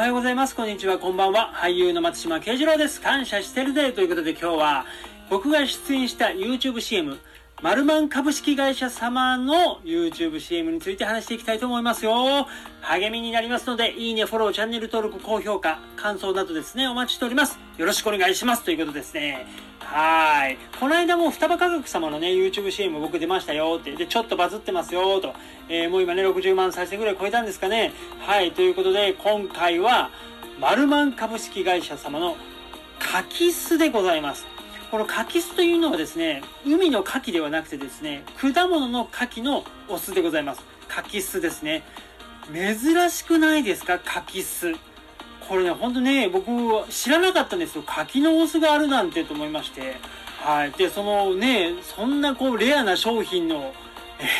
はようございます。こんにちは、こんばんは。俳優の松島慶次郎です。感謝してるぜということで今日は僕が出演した YouTubeCM マルマン株式会社様の YouTubeCM について話していきたいと思いますよ。励みになりますので、いいね、フォロー、チャンネル登録、高評価、感想などですね、お待ちしております。よろしくお願いします。ということですね。はい。この間も双葉科学様のね、YouTubeCM 僕出ましたよって。で、ちょっとバズってますよと。えー、もう今ね、60万再生ぐらい超えたんですかね。はい。ということで、今回は、マルマン株式会社様の柿酢でございます。この柿酢というのはですね、海の牡蠣ではなくてですね、果物の牡蠣のお酢でございます。柿酢ですね。珍しくないですか？柿酢。これね、ほんとね、僕知らなかったんですよ。柿のお酢があるなんてと思いまして。はい。で、そのね、そんなこうレアな商品の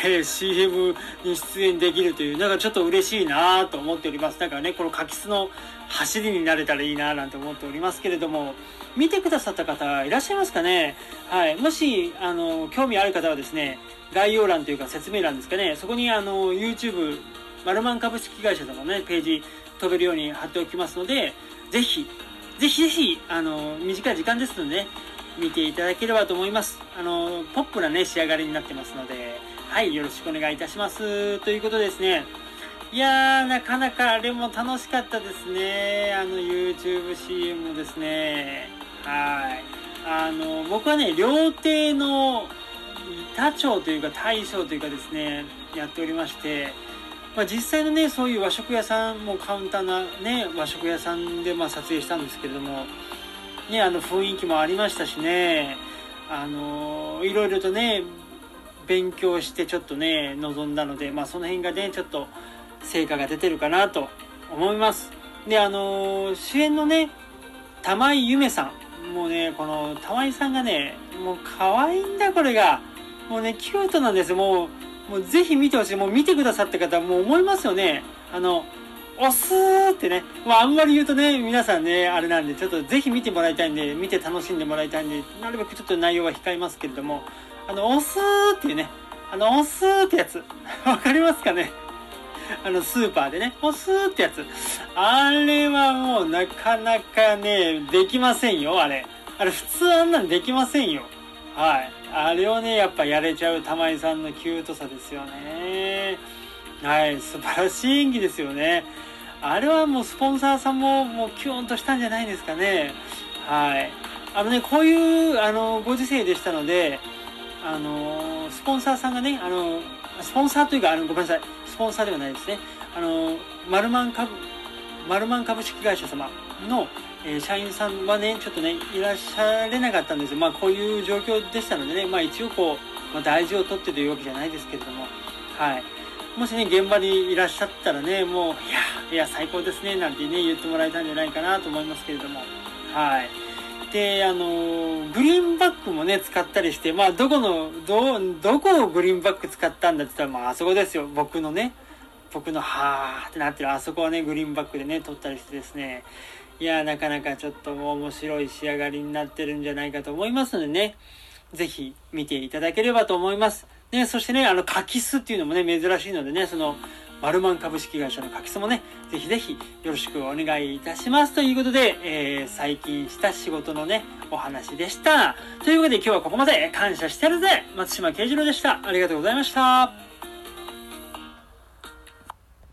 えー、CM に出演できるという、なんかちょっと嬉しいなと思っております。だからね、このカキスの走りになれたらいいななんて思っておりますけれども、見てくださった方いらっしゃいますかね？はい。もし、あの、興味ある方はですね、概要欄というか説明欄ですかね、そこにあの、YouTube、マルマン株式会社とかのね、ページ飛べるように貼っておきますので、ぜひ、ぜひぜひ、あの、短い時間ですのでね、見ていただければと思います。あの、ポップなね、仕上がりになってますので、はい、よろしくお願いいたします。ということですね。いやー、なかなかあれも楽しかったですね。あの YouTube CM もですね。はい。あの、僕はね、料亭の板長というか大将というかですね、やっておりまして、まあ、実際のね、そういう和食屋さんもカウンターなね、和食屋さんでま撮影したんですけれども、ね、あの雰囲気もありましたしね、あの、いろいろとね、勉強してちょっとね、臨んだので、まあその辺がね、ちょっと成果が出てるかなと思います。で、あのー、主演のね、玉井ゆめさん。もうね、この玉井さんがね、もう可愛いんだ、これが。もうね、キュートなんです。もう、もうぜひ見てほしい。もう見てくださった方、もう思いますよね。あの、押すーってね。まあ、あんまり言うとね、皆さんね、あれなんで、ちょっとぜひ見てもらいたいんで、見て楽しんでもらいたいんで、なるべくちょっと内容は控えますけれども、あの、押すーっていうね、あの、押すーってやつ。わかりますかね？あの、スーパーでね、押すーってやつ。あれはもうなかなかね、できませんよ、あれ。あれ普通あんなんできませんよ。はい。あれをね、やっぱやれちゃう玉井さんのキュートさですよね。はい、素晴らしい演技ですよね。あれはもうスポンサーさんももうキュンとしたんじゃないですかね。はい。あのね、こういう、あの、ご時世でしたので、あのスポンサーさんがね、あのスポンサーというか、あの、ごめんなさい、スポンサーではないですね。あのマルマン株、マルマン株式会社様の、えー、社員さんはね、ちょっとね、いらっしゃれなかったんですよ。まあ、こういう状況でしたのでね、まあ、一応こう、まあ、大事を取ってというわけじゃないですけれども、はい。もしね、現場にいらっしゃったらね、もう、いや、いや、最高ですね、なんてね、言ってもらえたんじゃないかなと思いますけれども、はい。で、あの、グリーンバックもね、使ったりして、まあ、どこの、ど、どこのグリーンバック使ったんだって言ったら、まあ、あそこですよ。僕のね、僕の、はーってなってる、あそこはね、グリーンバックでね、撮ったりしてですね、いや、なかなかちょっと面白い仕上がりになってるんじゃないかと思いますのでね、ぜひ見ていただければと思います。ね、そしてね、あの、カキスっていうのもね、珍しいのでね、その、マルマン株式会社の柿酢もね、ぜひぜひよろしくお願いいたします。ということで、えー、最近した仕事のね、お話でした。というわけで今日はここまで感謝してるぜ松島慶次郎でした。ありがとうございました。